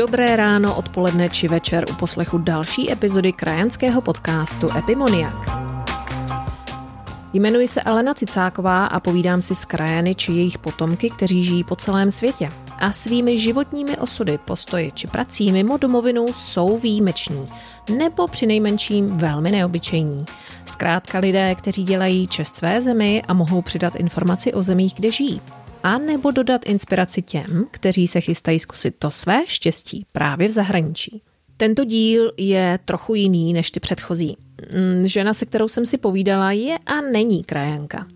Dobré ráno, odpoledne či večer u poslechu další epizody krajanského podcastu Epimoniak. Jmenuji se Elena Cicáková a povídám si s krajany či jejich potomky, kteří žijí po celém světě. A svými životními osudy, postoji či prací mimo domovinu jsou výjimeční, nebo přinejmenším velmi neobyčejní. Zkrátka lidé, kteří dělají čest své zemi a mohou přidat informaci o zemích, kde žijí a nebo dodat inspiraci těm, kteří se chystají zkusit to své štěstí právě v zahraničí. Tento díl je trochu jiný než ty předchozí. Mm, žena, se kterou jsem si povídala, je a není krajanka.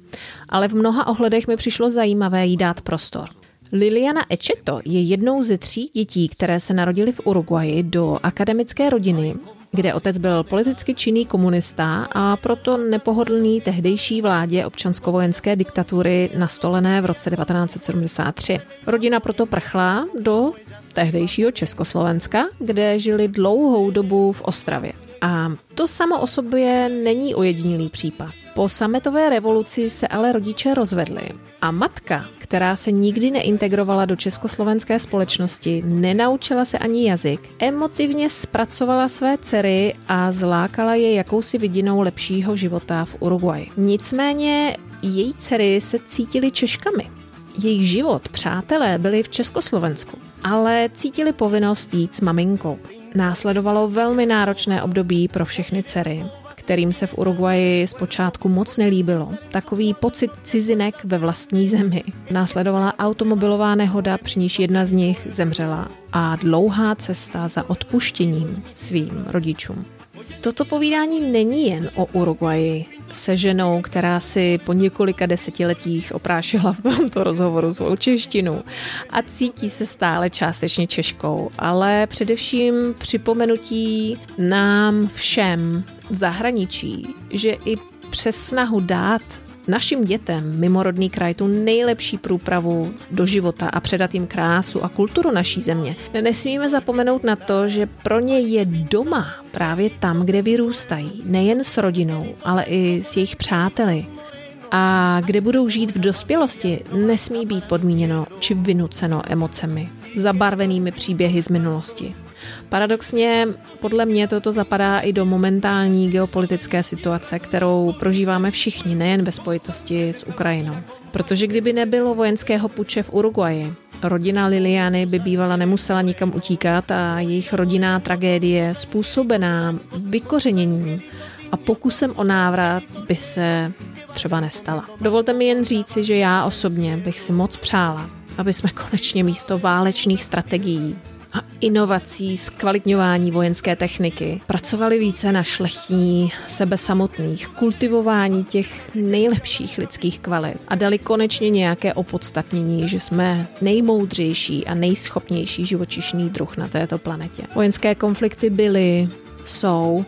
Ale v mnoha ohledech mi přišlo zajímavé jí dát prostor. Liliana Echeto je jednou ze tří dětí, které se narodily v Uruguayi do akademické rodiny, kde otec byl politicky činný komunista a proto nepohodlný tehdejší vládě občansko-vojenské diktatury nastolené v roce 1973. Rodina proto prchla do tehdejšího Československa, kde žili dlouhou dobu v Ostravě. A to samo o sobě není ojedinělý případ. Po sametové revoluci se ale rodiče rozvedli a matka, která se nikdy neintegrovala do československé společnosti, nenaučila se ani jazyk, emotivně zpracovala své dcery a zlákala je jakousi vidinou lepšího života v Uruguayi. Nicméně její dcery se cítily Češkami. Jejich život, přátelé, byli v Československu, ale cítili povinnost jít s maminkou. Následovalo velmi náročné období pro všechny dcery, kterým se v Uruguayi zpočátku moc nelíbilo. Takový pocit cizinek ve vlastní zemi. Následovala automobilová nehoda, při níž jedna z nich zemřela a dlouhá cesta za odpuštěním svým rodičům. Toto povídání není jen o Uruguayi se ženou, která si po několika desetiletích oprášila v tomto rozhovoru svou češtinu a cítí se stále částečně češkou, ale především připomenutí nám všem v zahraničí, že i přes snahu dát našim dětem mimorodný kraj tu nejlepší průpravu do života a předat jim krásu a kulturu naší země. Nesmíme zapomenout na to, že pro ně je doma právě tam, kde vyrůstají, nejen s rodinou, ale i s jejich přáteli. A kde budou žít v dospělosti, nesmí být podmíněno či vynuceno emocemi, zabarvenými příběhy z minulosti. Paradoxně podle mě toto zapadá i do momentální geopolitické situace, kterou prožíváme všichni, nejen ve spojitosti s Ukrajinou. Protože kdyby nebylo vojenského puče v Uruguayi, rodina Liliany by bývala nemusela nikam utíkat a jejich rodinná tragédie způsobená vykořeněním a pokusem o návrat by se třeba nestala. Dovolte mi jen říci, že já osobně bych si moc přála, aby jsme konečně místo válečných strategií a inovací, zkvalitňování vojenské techniky. Pracovali více na šlechtění sebe samotných, kultivování těch nejlepších lidských kvalit a dali konečně nějaké opodstatnění, že jsme nejmoudřejší a nejschopnější živočišný druh na této planetě. Vojenské konflikty byly, jsou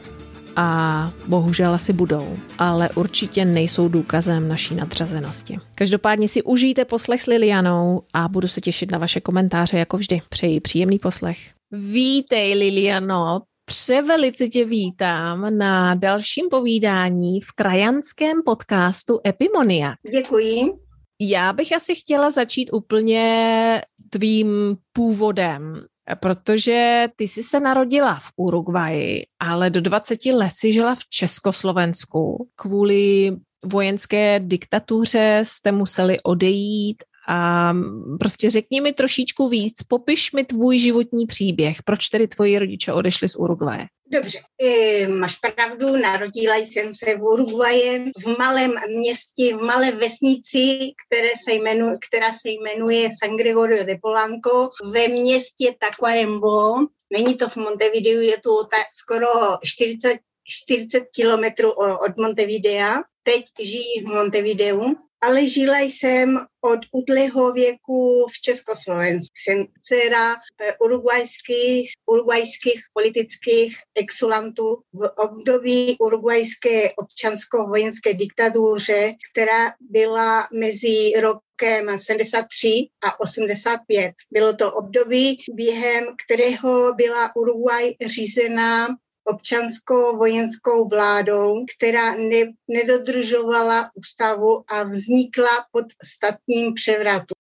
a bohužel asi budou, ale určitě nejsou důkazem naší nadřazenosti. Každopádně si užijte poslech s Lilianou a budu se těšit na vaše komentáře jako vždy. Přeji příjemný poslech. Vítej Liliano, Převelice tě vítám na dalším povídání v krajanském podcastu Epimonia. Děkuji. Já bych asi chtěla začít úplně tvým původem protože ty jsi se narodila v Uruguayi, ale do 20 let si žila v Československu. Kvůli vojenské diktatuře jste museli odejít a prostě řekni mi trošičku víc, popiš mi tvůj životní příběh. Proč tedy tvoji rodiče odešli z Uruguaye? Dobře, e, máš pravdu, narodila jsem se v Uruguaye, v malém městě, v malé vesnici, které se jmenuje, která se jmenuje San Gregorio de Polanco, ve městě Tacuarembó. Není to v Montevideo, je to ta, skoro 40, 40 kilometrů od Montevidea. Teď žijí v Montevideu ale žila jsem od útlého věku v Československu. Jsem dcera urugvajských, urugvajských politických exulantů v období urugvajské občansko-vojenské diktatuře, která byla mezi rokem 73 a 85. Bylo to období, během kterého byla Uruguay řízená občanskou-vojenskou vládou, která ne, nedodržovala ústavu a vznikla pod statním převratu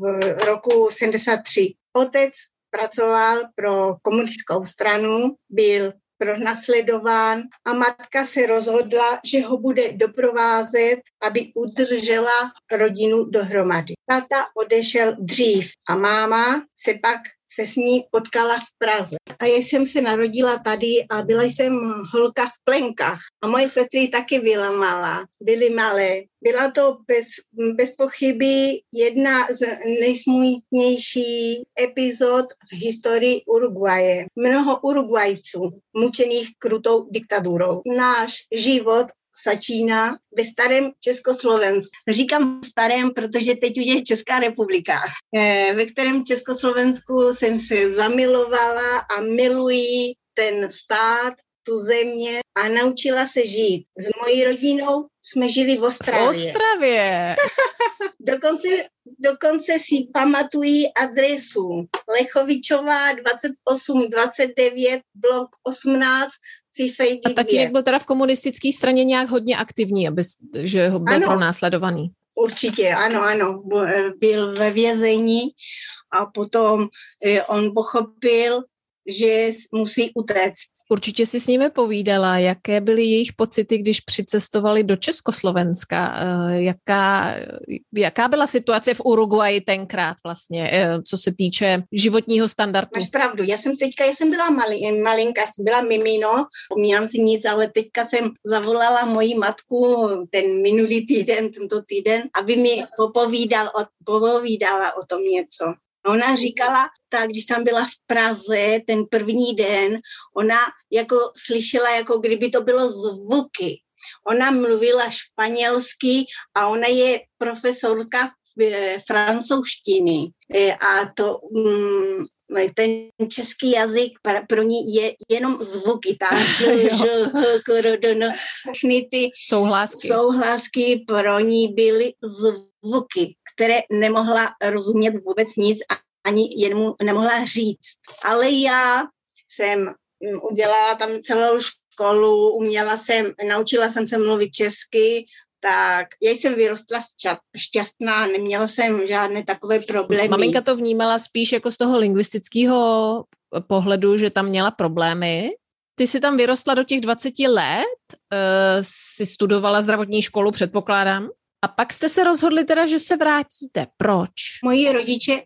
v roku 73. Otec pracoval pro komunistickou stranu, byl pronasledován a matka se rozhodla, že ho bude doprovázet, aby udržela rodinu dohromady. Tata odešel dřív a máma se pak se s ní potkala v Praze. A já jsem se narodila tady a byla jsem holka v plenkách. A moje sestry taky byla malá, byly malé. Byla to bez, bez pochyby jedna z nejsmutnějších epizod v historii Uruguaje. Mnoho Uruguajců mučených krutou diktaturou. Náš život začíná ve starém Československu. Říkám starém, protože teď už je Česká republika, eh, ve kterém Československu jsem se zamilovala a miluji ten stát, tu země a naučila se žít. S mojí rodinou jsme žili v Ostravě. V Ostravě. dokonce, dokonce si pamatují adresu. Lechovičová 2829, blok 18, a tatínek byl teda v komunistické straně nějak hodně aktivní, aby, že ho byl ano, pronásledovaný. Určitě, ano, ano. Byl ve vězení a potom eh, on pochopil, že musí utéct. Určitě si s nimi povídala, jaké byly jejich pocity, když přicestovali do Československa. Eh, jaká, jaká byla situace v Uruguayi tenkrát vlastně, eh, co se týče životního standardu? Máš pravdu, já jsem teďka, já jsem byla mali, malinka, jsem byla mimino, pomínám si nic, ale teďka jsem zavolala moji matku ten minulý týden, tento týden, aby mi popovídal o, popovídala o tom něco. Ona říkala, tak když tam byla v Praze ten první den, ona jako slyšela, jako kdyby to bylo zvuky. Ona mluvila španělsky a ona je profesorka eh, francouzštiny. Eh, a to um, ten český jazyk pro ní je jenom zvuky, tak všechny ty souhlásky. souhlásky pro ní byly zvuky, které nemohla rozumět vůbec nic a ani jemu nemohla říct. Ale já jsem mm, udělala tam celou školu, uměla jsem, naučila jsem se mluvit česky, tak já jsem vyrostla šťastná, neměla jsem žádné takové problémy. Maminka to vnímala spíš jako z toho lingvistického pohledu, že tam měla problémy. Ty jsi tam vyrostla do těch 20 let, uh, si studovala zdravotní školu, předpokládám. A pak jste se rozhodli teda, že se vrátíte. Proč? Moji rodiče,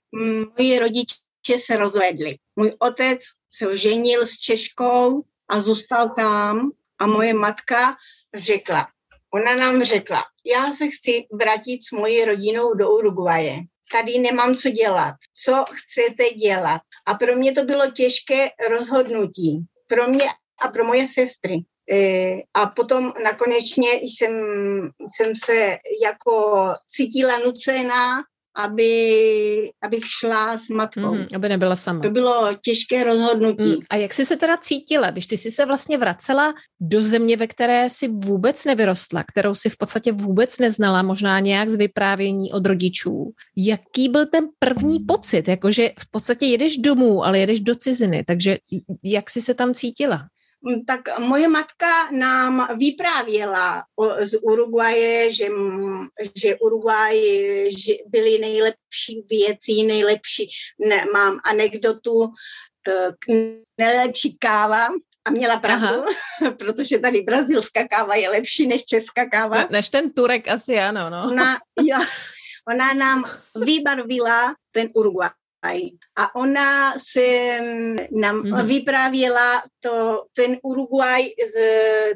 moji rodiče se rozvedli. Můj otec se oženil s Češkou a zůstal tam a moje matka řekla, ona nám řekla, já se chci vrátit s mojí rodinou do Uruguaje. Tady nemám co dělat. Co chcete dělat? A pro mě to bylo těžké rozhodnutí. Pro mě a pro moje sestry. E, a potom nakonečně jsem, jsem se jako cítila nucená, aby, abych šla s matkou. Mm, aby nebyla sama. To bylo těžké rozhodnutí. Mm, a jak jsi se teda cítila, když ty jsi se vlastně vracela do země, ve které si vůbec nevyrostla, kterou si v podstatě vůbec neznala, možná nějak z vyprávění od rodičů. Jaký byl ten první pocit? Jakože v podstatě jedeš domů, ale jedeš do ciziny, takže jak jsi se tam cítila? Mm, tak moje matka nám vyprávěla o, z Uruguaje, že, že Uruguay že byly nejlepší věci, nejlepší, ne, mám anekdotu, tak nejlepší káva, a měla pravdu, Aha. protože tady brazilská káva je lepší než česká káva. Než ten Turek asi ano, no. Ona, jo, ona nám vybarvila ten Uruguay. A ona se nám mm-hmm. vyprávěla to, ten Uruguay z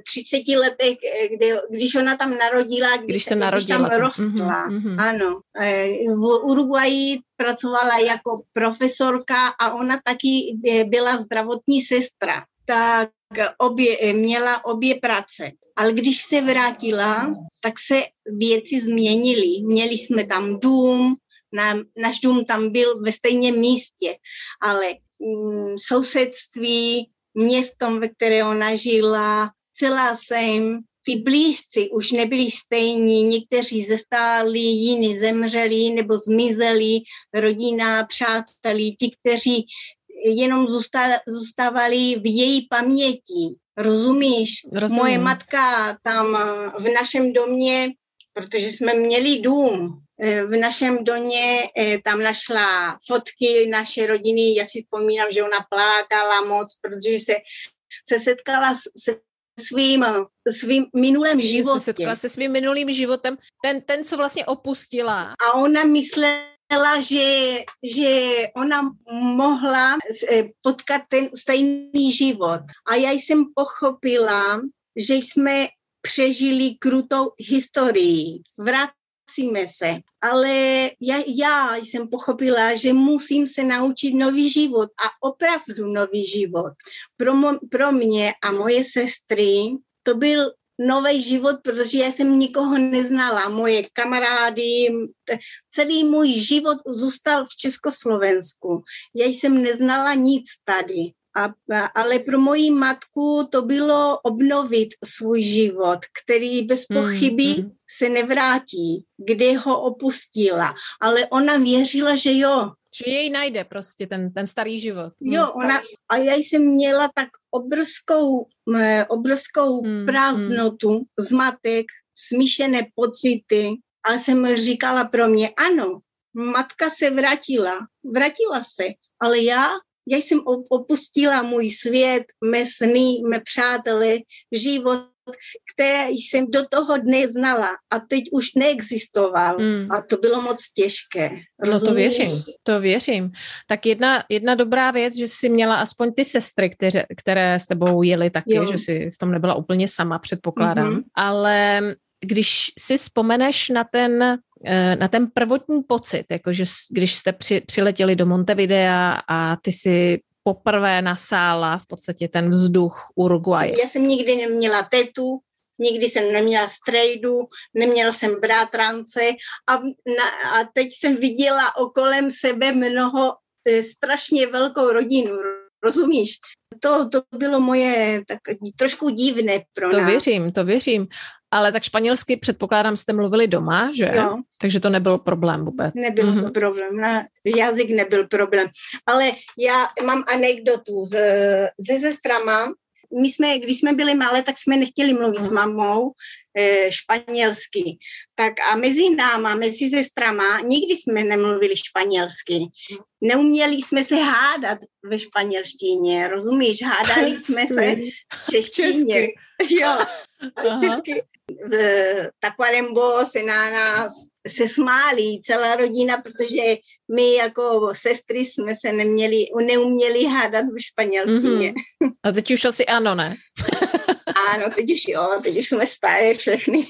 30 letech, kde, když ona tam narodila, když, se narodila. když tam rostla. Mm-hmm. Ano. E, v Uruguayi pracovala jako profesorka a ona taky e, byla zdravotní sestra. Tak obě, měla obě práce. Ale když se vrátila, tak se věci změnily. Měli jsme tam dům, na, náš dům tam byl ve stejném místě, ale mm, sousedství, městom, ve které ona žila, celá jsem, ty blízci už nebyli stejní, někteří zestáli, jiní zemřeli nebo zmizeli, rodina, přátelí, ti, kteří jenom zůstávali v její paměti. Rozumíš? Rozumím. Moje matka tam v našem domě, protože jsme měli dům, v našem domě eh, tam našla fotky naše rodiny. Já si vzpomínám, že ona plákala moc, protože se, se setkala se svým, svým minulým životem. Se setkala se svým minulým životem, ten, ten, co vlastně opustila. A ona myslela, že, že ona mohla potkat ten stejný život. A já jsem pochopila, že jsme přežili krutou historii. Vracíme se. Ale já, já jsem pochopila, že musím se naučit nový život a opravdu nový život. Pro, mo, pro mě a moje sestry to byl nový život, protože já jsem nikoho neznala. Moje kamarády, celý můj život zůstal v Československu. Já jsem neznala nic tady. A, ale pro moji matku to bylo obnovit svůj život, který bez hmm, pochyby mm, se nevrátí, kde ho opustila. Ale ona věřila, že jo. Že jej najde prostě ten, ten starý život. Hmm. Jo, ona, a já jsem měla tak obrovskou, obrovskou mm, prázdnotu, mm. zmatek, smíšené pocity a jsem říkala pro mě, ano, matka se vrátila, vrátila se, ale já já jsem opustila můj svět, mé sny, mé přátelé, život, které jsem do toho dne znala a teď už neexistoval. Mm. A to bylo moc těžké. No to věřím, to věřím. Tak jedna, jedna dobrá věc, že jsi měla aspoň ty sestry, které, které s tebou jeli taky, jo. že jsi v tom nebyla úplně sama, předpokládám. Mm-hmm. Ale když si vzpomeneš na ten na ten prvotní pocit, jakože když jste při, přiletěli do Montevidea a ty si poprvé nasála v podstatě ten vzduch Uruguay. Já jsem nikdy neměla tetu, nikdy jsem neměla strejdu, neměla jsem brátrance a, na, a teď jsem viděla okolem sebe mnoho e, strašně velkou rodinu, rozumíš? To, to bylo moje tak trošku divné pro to nás. To věřím, to věřím. Ale tak španělsky předpokládám, jste mluvili doma, že? Jo. Takže to nebyl problém vůbec. Nebyl mm-hmm. to mhm. problém, ne? jazyk nebyl problém. Ale já mám anekdotu s, se sestrama. My jsme, když jsme byli malé, tak jsme nechtěli mluvit mm. s mamou e, španělsky. Tak a mezi náma, mezi sestrama, nikdy jsme nemluvili španělsky. Neuměli jsme se hádat ve španělštině, rozumíš? Hádali jsme se v češtině. Jo, česky. Tacuarembó se na nás se smálí celá rodina, protože my jako sestry jsme se neměli, neuměli hádat v španělštině. Mm-hmm. A teď už asi ano, ne? ano, teď už jo, teď už jsme staré všechny.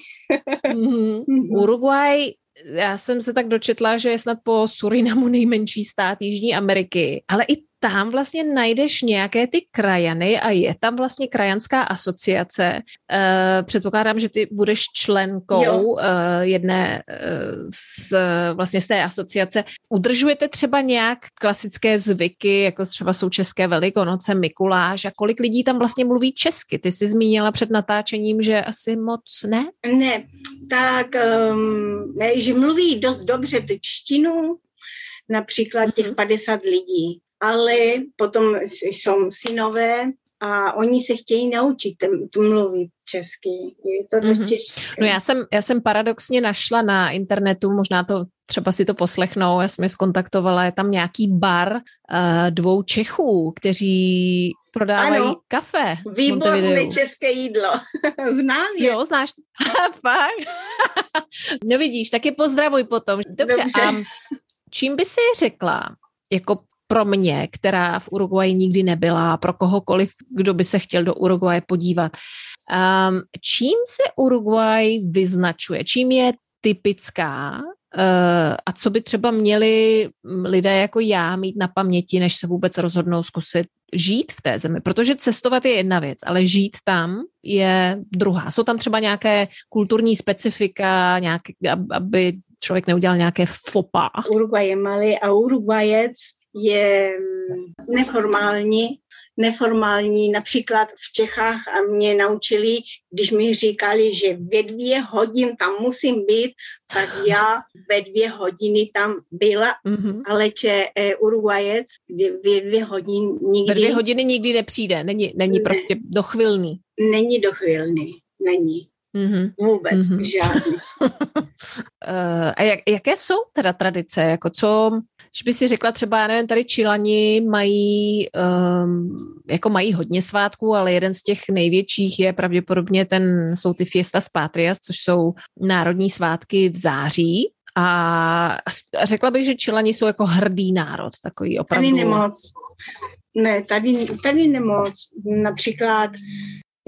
mm-hmm. Uruguay já jsem se tak dočetla, že je snad po Surinamu nejmenší stát Jižní Ameriky, ale i tam vlastně najdeš nějaké ty krajany a je tam vlastně krajanská asociace. Uh, předpokládám, že ty budeš členkou uh, jedné uh, z, vlastně z té asociace. Udržujete třeba nějak klasické zvyky, jako třeba jsou české velikonoce, Mikuláš a kolik lidí tam vlastně mluví česky? Ty jsi zmínila před natáčením, že asi moc ne? Ne, tak um, že mluví dost dobře tu čtinu, například těch 50 mhm. lidí ale potom jsou synové a oni se chtějí naučit tu mluvit česky. Je to dost mm-hmm. těžké. No já jsem, já jsem paradoxně našla na internetu, možná to třeba si to poslechnou, já jsem je skontaktovala, je tam nějaký bar uh, dvou Čechů, kteří prodávají ano, kafe. Výborné české jídlo. Znám je. Jo, znáš. Fakt? no vidíš, tak je pozdravuj potom. Dobře, Dobře. a čím by si řekla, jako pro mě, která v Uruguayi nikdy nebyla, pro kohokoliv, kdo by se chtěl do Uruguaye podívat. Um, čím se Uruguay vyznačuje? Čím je typická uh, a co by třeba měli lidé jako já mít na paměti, než se vůbec rozhodnou zkusit žít v té zemi? Protože cestovat je jedna věc, ale žít tam je druhá. Jsou tam třeba nějaké kulturní specifika, nějaké, aby člověk neudělal nějaké fopa. Uruguay je malý a Uruguayec je neformální, neformální. Například v Čechách a mě naučili, když mi říkali, že ve dvě hodin tam musím být, tak já ve dvě hodiny tam byla, mm-hmm. ale če e, Uruguayec, ve dvě hodiny nikdy... Ve dvě hodiny nikdy nepřijde, není, není ne, prostě dochvilný. Není dochvilný, není. Mm-hmm. Vůbec mm-hmm. žádný. a jak, jaké jsou teda tradice? Jako co, když by si řekla třeba, já nevím, tady Čilani mají, um, jako mají hodně svátků, ale jeden z těch největších je pravděpodobně ten, jsou ty Fiesta Patrias, což jsou národní svátky v září. A řekla bych, že Čilani jsou jako hrdý národ, takový opravdu. Tady nemoc. Ne, tady, tady nemoc. Například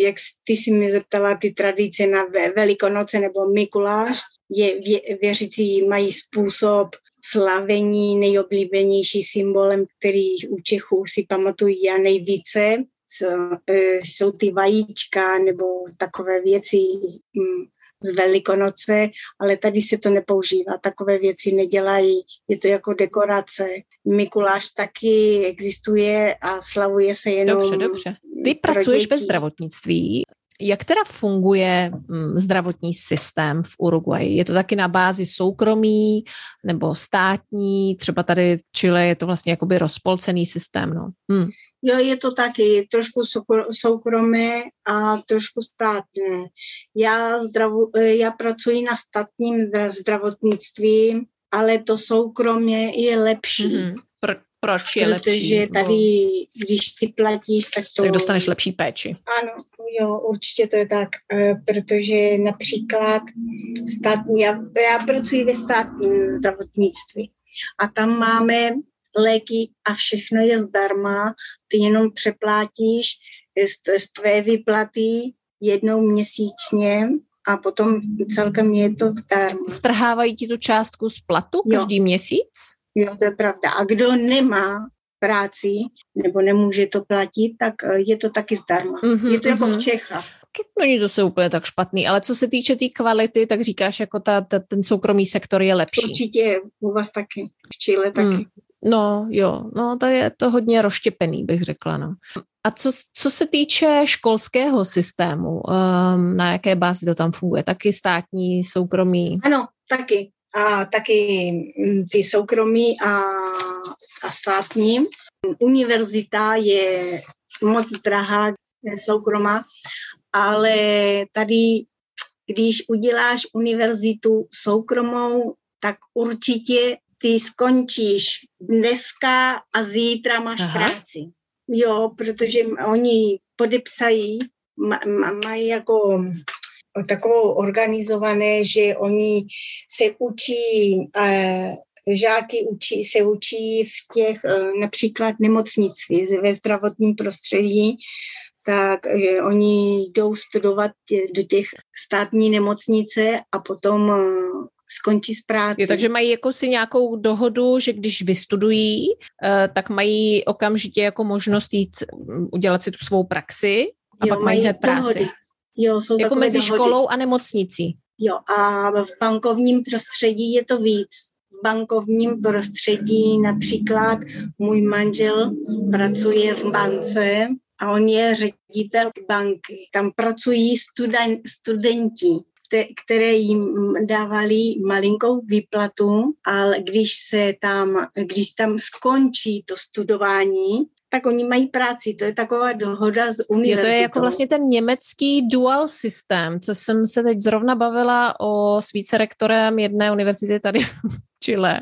jak ty si mi zeptala ty tradice na Velikonoce nebo Mikuláš, je, vě, věřící mají způsob slavení nejoblíbenější symbolem, který u Čechů si pamatují já nejvíce, e, jsou ty vajíčka nebo takové věci mm, z Velikonoce, ale tady se to nepoužívá, takové věci nedělají, je to jako dekorace. Mikuláš taky existuje a slavuje se jenom Dobře, dobře. Ty pracuješ ve zdravotnictví. Jak teda funguje mm, zdravotní systém v Uruguayi? Je to taky na bázi soukromí nebo státní? Třeba tady v Chile je to vlastně jakoby rozpolcený systém, no. Hm. Jo, je to taky trošku soukromé a trošku státné. Já, zdravu, já pracuji na státním zdravotnictví, ale to soukromé je lepší. Mm-hmm. Proč je Protože lepší? Protože tady, když ty platíš, tak to... Tak dostaneš lepší péči. Ano, jo, určitě to je tak, eh, protože například státní, já, já pracuji ve státním zdravotnictví a tam máme léky a všechno je zdarma, ty jenom přeplátíš z, z tvé výplaty jednou měsíčně a potom celkem je to zdarma. Strhávají ti tu částku z platu každý jo. měsíc? Jo, to je pravda. A kdo nemá práci nebo nemůže to platit, tak eh, je to taky zdarma. Mm-hmm, je to jako mm-hmm. v mhm. Čechách. To není zase úplně tak špatný, ale co se týče té tý kvality, tak říkáš, jako ta, ta, ten soukromý sektor je lepší. Určitě u vás taky, v Chile taky. Mm. No jo, no tady je to hodně rozštěpený, bych řekla. No. A co, co se týče školského systému, um, na jaké bázi to tam funguje? Taky státní, soukromý? Ano, taky a taky mm, ty soukromí a, a státní. Univerzita je moc drahá, soukromá, ale tady, když uděláš univerzitu soukromou, tak určitě ty skončíš dneska a zítra máš Aha. práci. Jo, protože oni podepsají, mají jako takovou organizované, že oni se učí, eh, žáky učí, se učí v těch eh, například nemocnictví ve zdravotním prostředí, tak eh, oni jdou studovat do těch státní nemocnice a potom skončí s práci. Je, takže mají jako si nějakou dohodu, že když vystudují, tak mají okamžitě jako možnost jít mm, udělat si tu svou praxi a jo, pak mají, mají práci. Dohody. Jo, jsou jako mezi dohody. školou a nemocnicí. Jo, a v bankovním prostředí je to víc. V bankovním prostředí například můj manžel pracuje v bance a on je ředitel banky. Tam pracují studen, studenti, které jim dávali malinkou výplatu, ale když se tam, když tam skončí to studování, tak oni mají práci. To je taková dohoda s univerzitou. Je to je jako vlastně ten německý dual systém, co jsem se teď zrovna bavila o s vícerektorem jedné univerzity tady v Chile,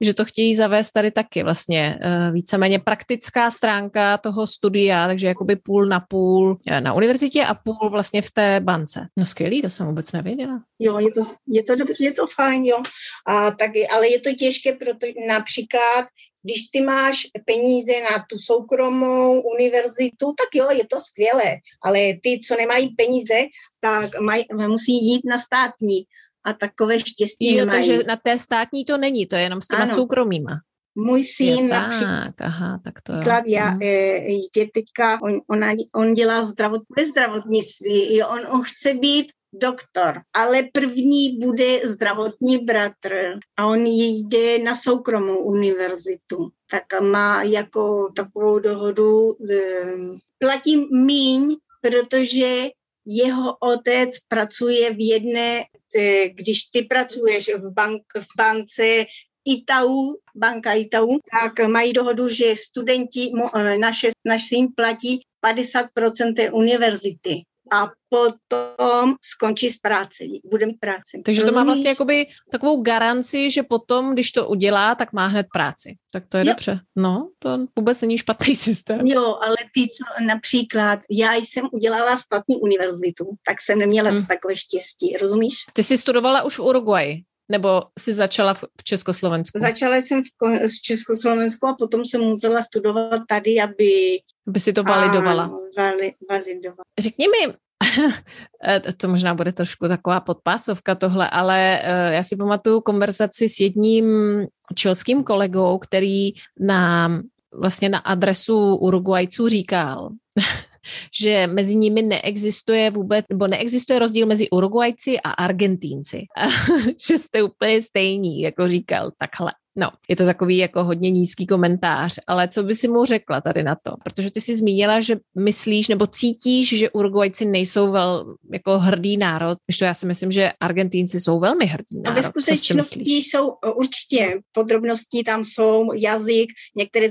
že to chtějí zavést tady taky vlastně eh, víceméně praktická stránka toho studia, takže jakoby půl na půl eh, na univerzitě a půl vlastně v té bance. No skvělý, to jsem vůbec nevěděla. Jo, je to, je to dobře, je to fajn, jo. A taky, ale je to těžké, protože například když ty máš peníze na tu soukromou univerzitu, tak jo, je to skvělé, ale ty, co nemají peníze, tak maj, musí jít na státní a takové štěstí jo, nemají. takže na té státní to není, to je jenom s těma ano. soukromýma. Můj syn například, aha, tak to já, mhm. je teďka, on, on, on dělá zdravot, ve zdravotnictví, on, on chce být doktor, ale první bude zdravotní bratr a on jde na soukromou univerzitu. Tak má jako takovou dohodu, platí míň, protože jeho otec pracuje v jedné, když ty pracuješ v, bank, v bance Itau, banka Itau, tak mají dohodu, že studenti, naše, naš syn platí 50% té univerzity a potom skončí s práci, bude mít práci. Takže Rozumíš? to má vlastně jakoby takovou garanci, že potom, když to udělá, tak má hned práci. Tak to je jo. dobře. No, to vůbec není špatný systém. Jo, ale ty, co například, já jsem udělala státní univerzitu, tak jsem neměla hmm. takové štěstí, rozumíš? Ty jsi studovala už v Uruguayi? Nebo jsi začala v Československu? Začala jsem v Československu a potom jsem musela studovat tady, aby... Aby si to validovala. A, vali, validovala. Řekni mi, to možná bude trošku taková podpásovka tohle, ale eh, já si pamatuju konverzaci s jedním čilským kolegou, který nám vlastně na adresu Uruguajců říkal, že mezi nimi neexistuje vůbec, nebo neexistuje rozdíl mezi Uruguajci a Argentínci. že jste úplně stejní, jako říkal takhle. No, je to takový jako hodně nízký komentář, ale co by si mu řekla tady na to? Protože ty jsi zmínila, že myslíš nebo cítíš, že Uruguajci nejsou vel, jako hrdý národ, když to já si myslím, že Argentínci jsou velmi hrdý národ. A ve skutečnosti jsou určitě podrobnosti, tam jsou jazyk, některé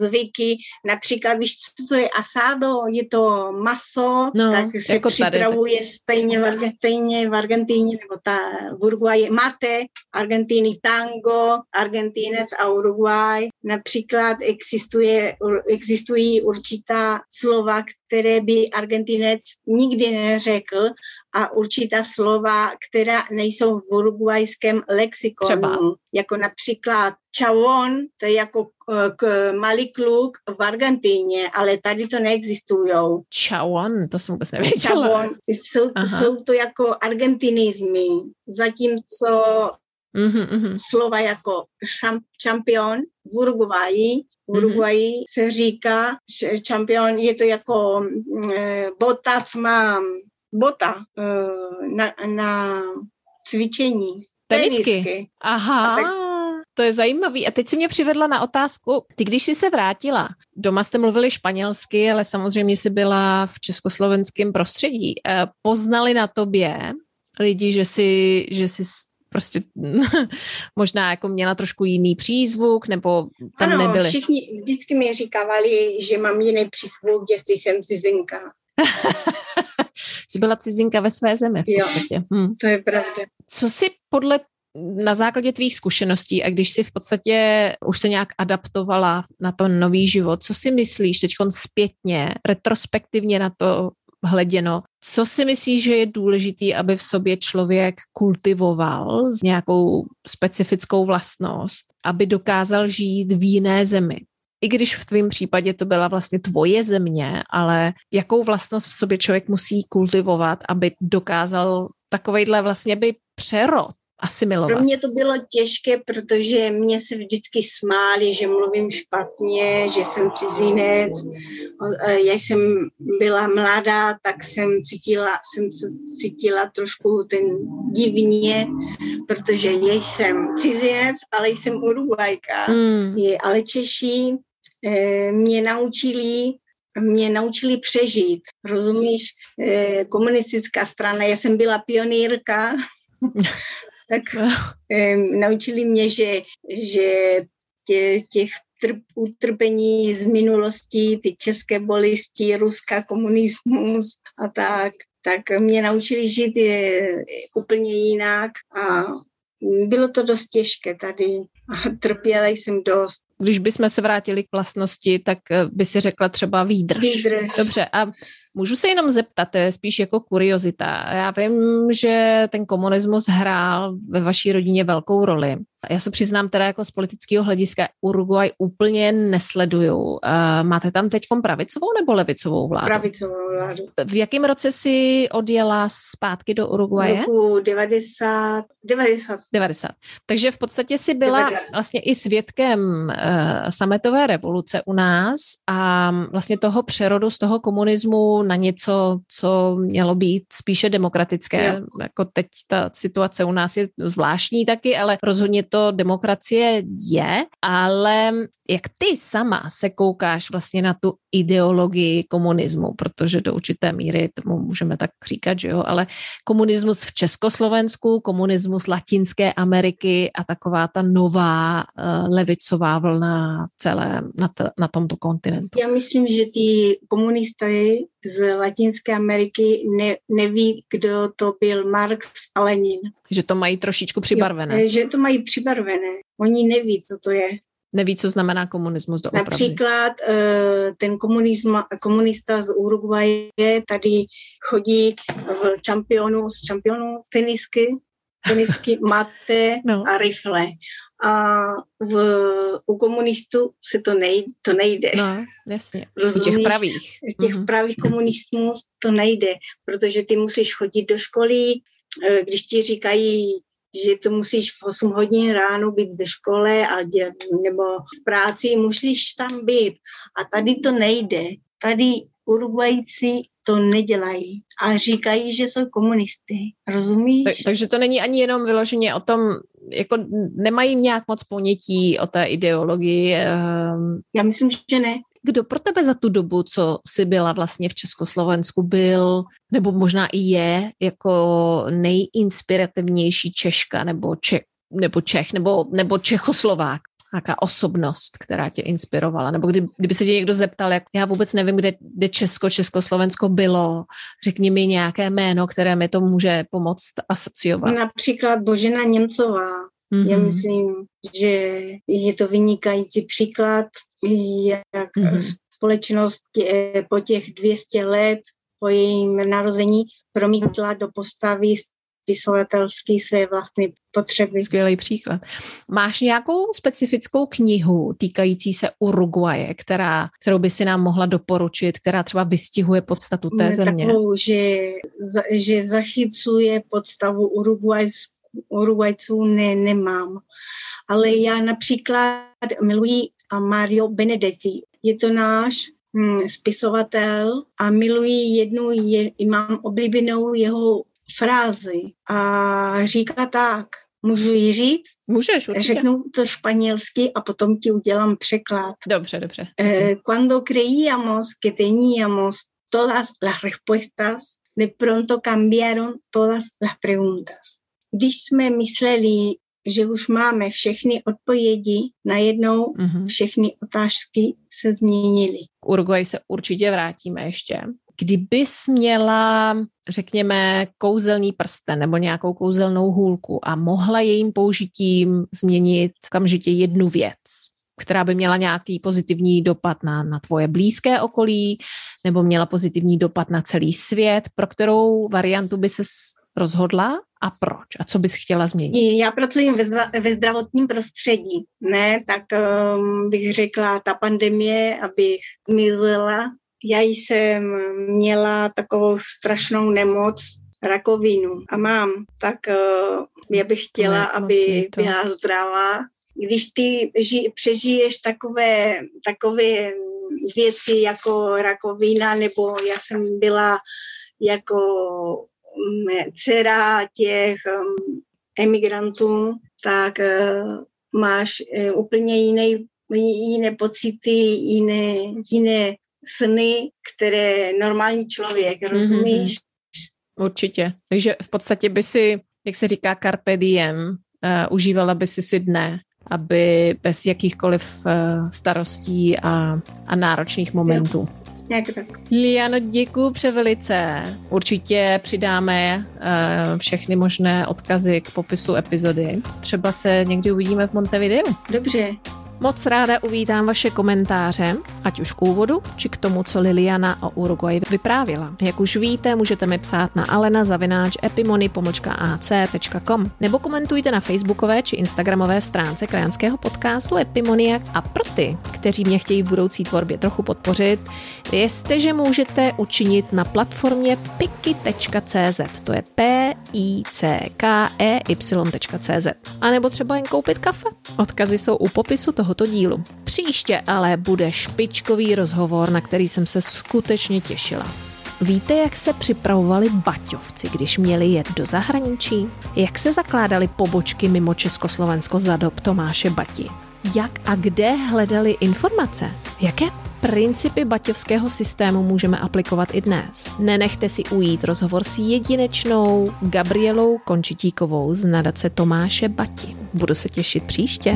zvyky, například víš, co to je asado, je to maso, no, tak se jako připravuje tady, tak... stejně, v Argentíně, stejně v Argentíně, nebo ta v Uruguayi mate, Argentíny tango, Argentíny Argentínec a Uruguay. Například existuje, existují určitá slova, které by Argentinec nikdy neřekl a určitá slova, která nejsou v uruguajském lexikonu. Třeba. Jako například čavon, to je jako eh, k malý kluk v Argentíně, ale tady to neexistují. Čavon, to jsem vůbec nevěděla. Čavon, jsou, jsou to jako argentinizmy, zatímco mm-hmm. slova jako šampion v Uruguayi. V Uruguayi mm-hmm. se říká, že šampion je to jako e, bota, co má bota e, na, na cvičení. Tenisky. Tenisky. Aha. tak, to je zajímavý. A teď si mě přivedla na otázku, ty když jsi se vrátila, doma jste mluvili španělsky, ale samozřejmě jsi byla v československém prostředí. E, poznali na tobě lidi, že jsi, že jsi prostě možná jako měla trošku jiný přízvuk, nebo tam ano, nebyly? všichni vždycky mi říkávali, že mám jiný přízvuk, jestli jsem cizinka. Jsi byla cizinka ve své zemi v podstatě. Jo, hm. to je pravda. Co si podle na základě tvých zkušeností a když si v podstatě už se nějak adaptovala na ten nový život, co si myslíš teď zpětně, retrospektivně na to hleděno. Co si myslíš, že je důležitý, aby v sobě člověk kultivoval s nějakou specifickou vlastnost, aby dokázal žít v jiné zemi? I když v tvém případě to byla vlastně tvoje země, ale jakou vlastnost v sobě člověk musí kultivovat, aby dokázal takovejhle vlastně by přerod asimilovat? Pro mě to bylo těžké, protože mě se vždycky smáli, že mluvím špatně, že jsem cizinec. Já jsem byla mladá, tak jsem cítila, jsem cítila trošku ten divně, protože já jsem cizinec, ale jsem Uruguajka. Hmm. Ale Češi eh, mě naučili mě naučili přežít. Rozumíš? Eh, komunistická strana, já jsem byla pionýrka tak eh, naučili mě, že, že tě, těch trp, utrpení z minulosti, ty české bolesti, ruská komunismus a tak, tak mě naučili žít je, úplně jinak a bylo to dost těžké tady trpěla jsem dost. Když bychom se vrátili k vlastnosti, tak eh, by si řekla třeba výdrž. Výdrž. Dobře, a Můžu se jenom zeptat, to je spíš jako kuriozita. Já vím, že ten komunismus hrál ve vaší rodině velkou roli. Já se přiznám teda jako z politického hlediska Uruguay úplně nesleduju. Uh, máte tam teď pravicovou nebo levicovou vládu? Pravicovou vládu. V jakém roce si odjela zpátky do Uruguaye? V roku 90. 90. 90. Takže v podstatě si byla 90. vlastně i svědkem uh, sametové revoluce u nás a vlastně toho přerodu z toho komunismu na něco, co mělo být spíše demokratické. Jo. Jako teď ta situace u nás je zvláštní taky, ale rozhodně to demokracie je, ale jak ty sama se koukáš vlastně na tu ideologii komunismu, protože do určité míry tomu můžeme tak říkat, že jo, ale komunismus v Československu, komunismus Latinské Ameriky a taková ta nová nová uh, levicová vlna celé na, t- na tomto kontinentu? Já myslím, že ty komunisté z Latinské Ameriky ne, neví, kdo to byl Marx a Lenin. Že to mají trošičku přibarvené. Jo, že to mají přibarvené. Oni neví, co to je. Neví, co znamená komunismus doopravdy. Například eh, ten komunisma, komunista z Uruguaye tady chodí v čampionu, z čampionu tenisky, tenisky, mate no. a rifle. A v, u komunistů se to nejde. To nejde. No, jasně. Rozumíš? U těch pravých. Z těch mm-hmm. pravých komunistů to nejde, protože ty musíš chodit do školy, eh, když ti říkají že to musíš v 8 hodin ráno být ve škole a dělat, nebo v práci, musíš tam být. A tady to nejde. Tady Uruguayci to nedělají a říkají, že jsou komunisty. Rozumíš? Tak, takže to není ani jenom vyloženě o tom, jako nemají nějak moc ponětí o té ideologii. Um... Já myslím, že ne. Kdo pro tebe za tu dobu, co jsi byla vlastně v Československu, byl, nebo možná i je, jako nejinspirativnější Češka nebo, Čech, nebo Čech, nebo, nebo Čechoslovák? Nějaká osobnost, která tě inspirovala? Nebo kdy, kdyby se tě někdo zeptal, jak já vůbec nevím, kde, kde Česko, Československo bylo, řekni mi nějaké jméno, které mi to může pomoct asociovat. Například Božena Němcová. Mm-hmm. Já myslím, že je to vynikající příklad, jak mm-hmm. společnost tě, po těch 200 let po jejím narození promítla do postavy spisovatelský své vlastní potřeby. Skvělý příklad. Máš nějakou specifickou knihu týkající se Uruguaje, která, kterou by si nám mohla doporučit, která třeba vystihuje podstatu té země? Takovou, že, že zachycuje podstavu Uruguajskou Uruguajců ne, nemám. Ale já například miluji Mario Benedetti. Je to náš hm, spisovatel a miluji jednu, je, mám oblíbenou jeho frázi a říká tak, Můžu ji říct? Můžeš, určitě. Řeknu to španělsky a potom ti udělám překlad. Dobře, dobře. Eh, cuando creíamos que teníamos todas las respuestas, de pronto cambiaron todas las preguntas když jsme mysleli, že už máme všechny odpovědi, najednou mm-hmm. všechny otázky se změnily. K Uruguay se určitě vrátíme ještě. Kdybys měla, řekněme, kouzelný prsten nebo nějakou kouzelnou hůlku a mohla jejím použitím změnit kamžitě jednu věc, která by měla nějaký pozitivní dopad na, na tvoje blízké okolí nebo měla pozitivní dopad na celý svět, pro kterou variantu by se rozhodla a proč? A co bys chtěla změnit? Já pracuji ve, zra- ve zdravotním prostředí, ne, tak um, bych řekla, ta pandemie, abych mizela. Já jsem měla takovou strašnou nemoc, rakovinu a mám, tak uh, já bych chtěla, ne, aby to. byla zdravá. Když ty ži- přežiješ takové, takové věci jako rakovina, nebo já jsem byla jako dcera těch um, emigrantů, tak uh, máš uh, úplně jiné, jiné pocity, jiné, jiné sny, které normální člověk, mhm, rozumíš? Mm-hmm. Určitě. Takže v podstatě by si, jak se říká, carpe diem, uh, užívala by si si dne, aby bez jakýchkoliv uh, starostí a, a náročných momentů. Jo. Tak. Liano, děkuji převelice. Určitě přidáme uh, všechny možné odkazy k popisu epizody. Třeba se někdy uvidíme v Montevideo. Dobře. Moc ráda uvítám vaše komentáře, ať už k úvodu, či k tomu, co Liliana o Uruguay vyprávila. Jak už víte, můžete mi psát na alena zavináč epimony.ac.com nebo komentujte na facebookové či instagramové stránce krajanského podcastu Epimonia a pro ty, kteří mě chtějí v budoucí tvorbě trochu podpořit, vězte, že můžete učinit na platformě piki.cz, to je p i c k e y.cz, a nebo třeba jen koupit kafe. Odkazy jsou u popisu toho tohoto dílu. Příště ale bude špičkový rozhovor, na který jsem se skutečně těšila. Víte, jak se připravovali baťovci, když měli jet do zahraničí? Jak se zakládaly pobočky mimo Československo za dob Tomáše Bati? Jak a kde hledali informace? Jaké principy baťovského systému můžeme aplikovat i dnes. Nenechte si ujít rozhovor s jedinečnou Gabrielou Končitíkovou z nadace Tomáše Bati. Budu se těšit příště.